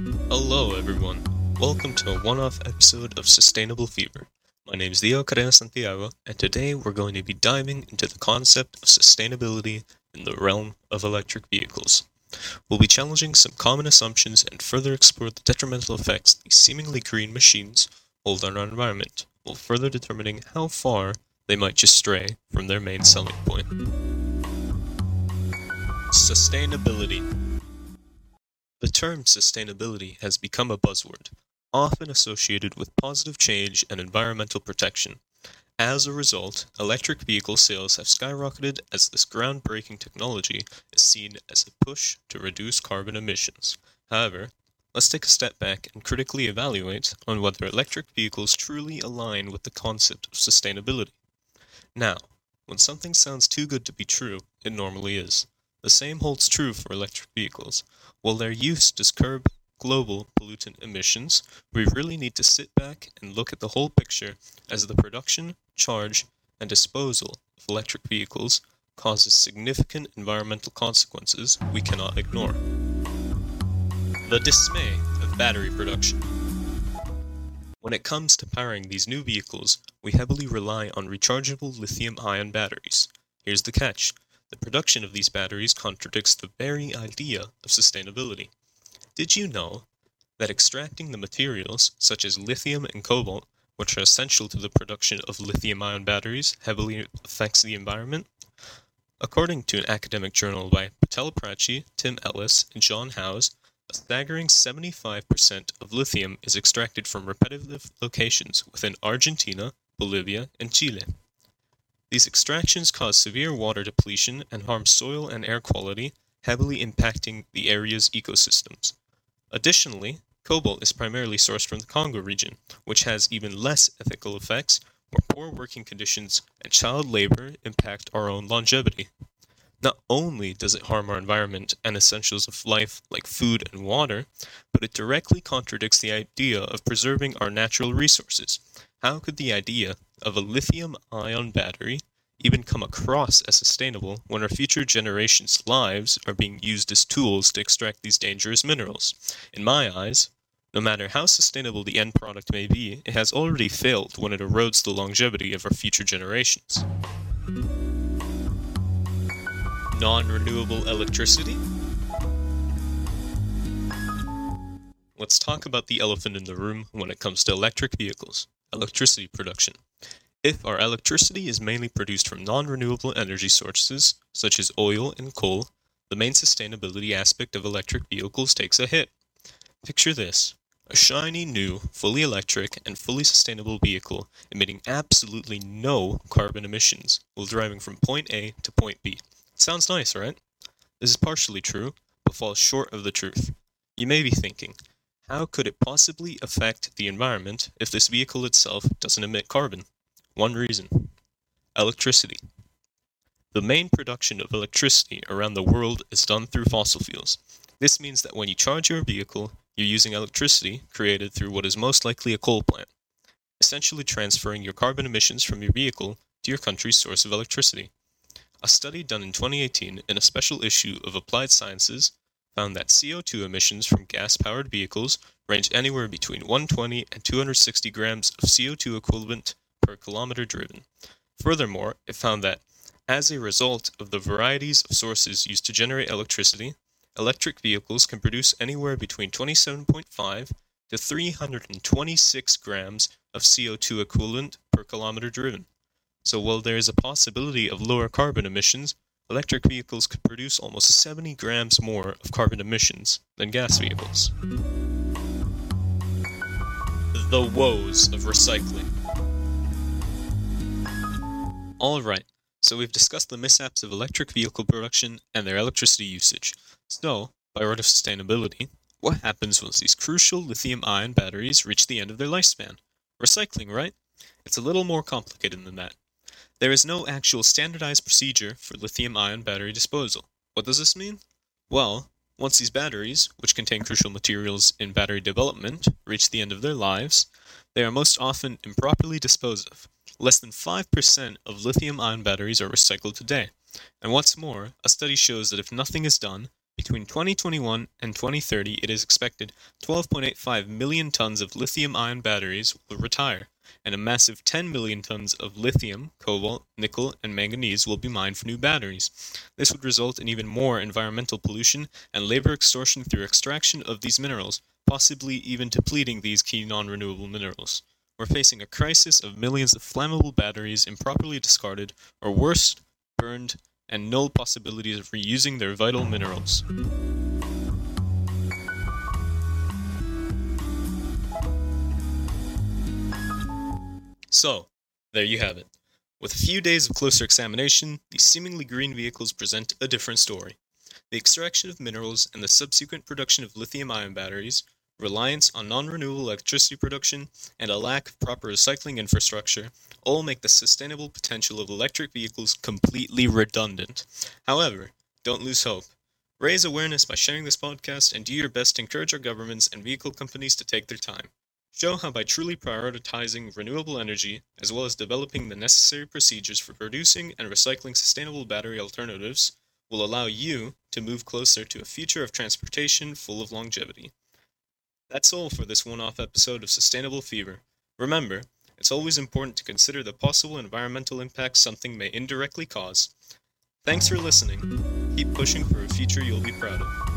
Hello, everyone. Welcome to a one off episode of Sustainable Fever. My name is Leo Carrera Santiago, and today we're going to be diving into the concept of sustainability in the realm of electric vehicles. We'll be challenging some common assumptions and further explore the detrimental effects these seemingly green machines hold on our environment, while further determining how far they might just stray from their main selling point. Sustainability. The term sustainability has become a buzzword, often associated with positive change and environmental protection. As a result, electric vehicle sales have skyrocketed as this groundbreaking technology is seen as a push to reduce carbon emissions. However, let's take a step back and critically evaluate on whether electric vehicles truly align with the concept of sustainability. Now, when something sounds too good to be true, it normally is. The same holds true for electric vehicles. While their use does curb global pollutant emissions, we really need to sit back and look at the whole picture as the production, charge, and disposal of electric vehicles causes significant environmental consequences we cannot ignore. The dismay of battery production. When it comes to powering these new vehicles, we heavily rely on rechargeable lithium ion batteries. Here's the catch the production of these batteries contradicts the very idea of sustainability. Did you know that extracting the materials, such as lithium and cobalt, which are essential to the production of lithium ion batteries, heavily affects the environment? According to an academic journal by Patel Prachi, Tim Ellis, and John Howes, a staggering 75% of lithium is extracted from repetitive locations within Argentina, Bolivia, and Chile. These extractions cause severe water depletion and harm soil and air quality, heavily impacting the area's ecosystems. Additionally, cobalt is primarily sourced from the Congo region, which has even less ethical effects, where poor working conditions and child labor impact our own longevity. Not only does it harm our environment and essentials of life like food and water, but it directly contradicts the idea of preserving our natural resources. How could the idea of a lithium ion battery even come across as sustainable when our future generations' lives are being used as tools to extract these dangerous minerals? In my eyes, no matter how sustainable the end product may be, it has already failed when it erodes the longevity of our future generations. Non renewable electricity? Let's talk about the elephant in the room when it comes to electric vehicles electricity production. If our electricity is mainly produced from non renewable energy sources, such as oil and coal, the main sustainability aspect of electric vehicles takes a hit. Picture this a shiny, new, fully electric, and fully sustainable vehicle emitting absolutely no carbon emissions while driving from point A to point B. Sounds nice, right? This is partially true, but falls short of the truth. You may be thinking, how could it possibly affect the environment if this vehicle itself doesn't emit carbon? One reason electricity. The main production of electricity around the world is done through fossil fuels. This means that when you charge your vehicle, you're using electricity created through what is most likely a coal plant, essentially transferring your carbon emissions from your vehicle to your country's source of electricity. A study done in 2018 in a special issue of Applied Sciences found that CO2 emissions from gas powered vehicles range anywhere between 120 and 260 grams of CO2 equivalent per kilometer driven. Furthermore, it found that, as a result of the varieties of sources used to generate electricity, electric vehicles can produce anywhere between 27.5 to 326 grams of CO2 equivalent per kilometer driven. So while there is a possibility of lower carbon emissions, electric vehicles could produce almost 70 grams more of carbon emissions than gas vehicles. The woes of recycling. Alright, so we've discussed the mishaps of electric vehicle production and their electricity usage. So, by word of sustainability, what happens once these crucial lithium ion batteries reach the end of their lifespan? Recycling, right? It's a little more complicated than that. There is no actual standardized procedure for lithium ion battery disposal. What does this mean? Well, once these batteries, which contain crucial materials in battery development, reach the end of their lives, they are most often improperly disposed of. Less than 5% of lithium ion batteries are recycled today. And what's more, a study shows that if nothing is done, Between 2021 and 2030, it is expected 12.85 million tons of lithium ion batteries will retire, and a massive 10 million tons of lithium, cobalt, nickel, and manganese will be mined for new batteries. This would result in even more environmental pollution and labor extortion through extraction of these minerals, possibly even depleting these key non renewable minerals. We're facing a crisis of millions of flammable batteries improperly discarded, or worse, burned, and null possibilities of reusing their vital minerals. So, there you have it. With a few days of closer examination, these seemingly green vehicles present a different story. The extraction of minerals and the subsequent production of lithium ion batteries, reliance on non renewable electricity production, and a lack of proper recycling infrastructure all make the sustainable potential of electric vehicles completely redundant. However, don't lose hope. Raise awareness by sharing this podcast and do your best to encourage our governments and vehicle companies to take their time. Show how by truly prioritizing renewable energy, as well as developing the necessary procedures for producing and recycling sustainable battery alternatives, will allow you to move closer to a future of transportation full of longevity. That's all for this one off episode of Sustainable Fever. Remember, it's always important to consider the possible environmental impacts something may indirectly cause. Thanks for listening. Keep pushing for a future you'll be proud of.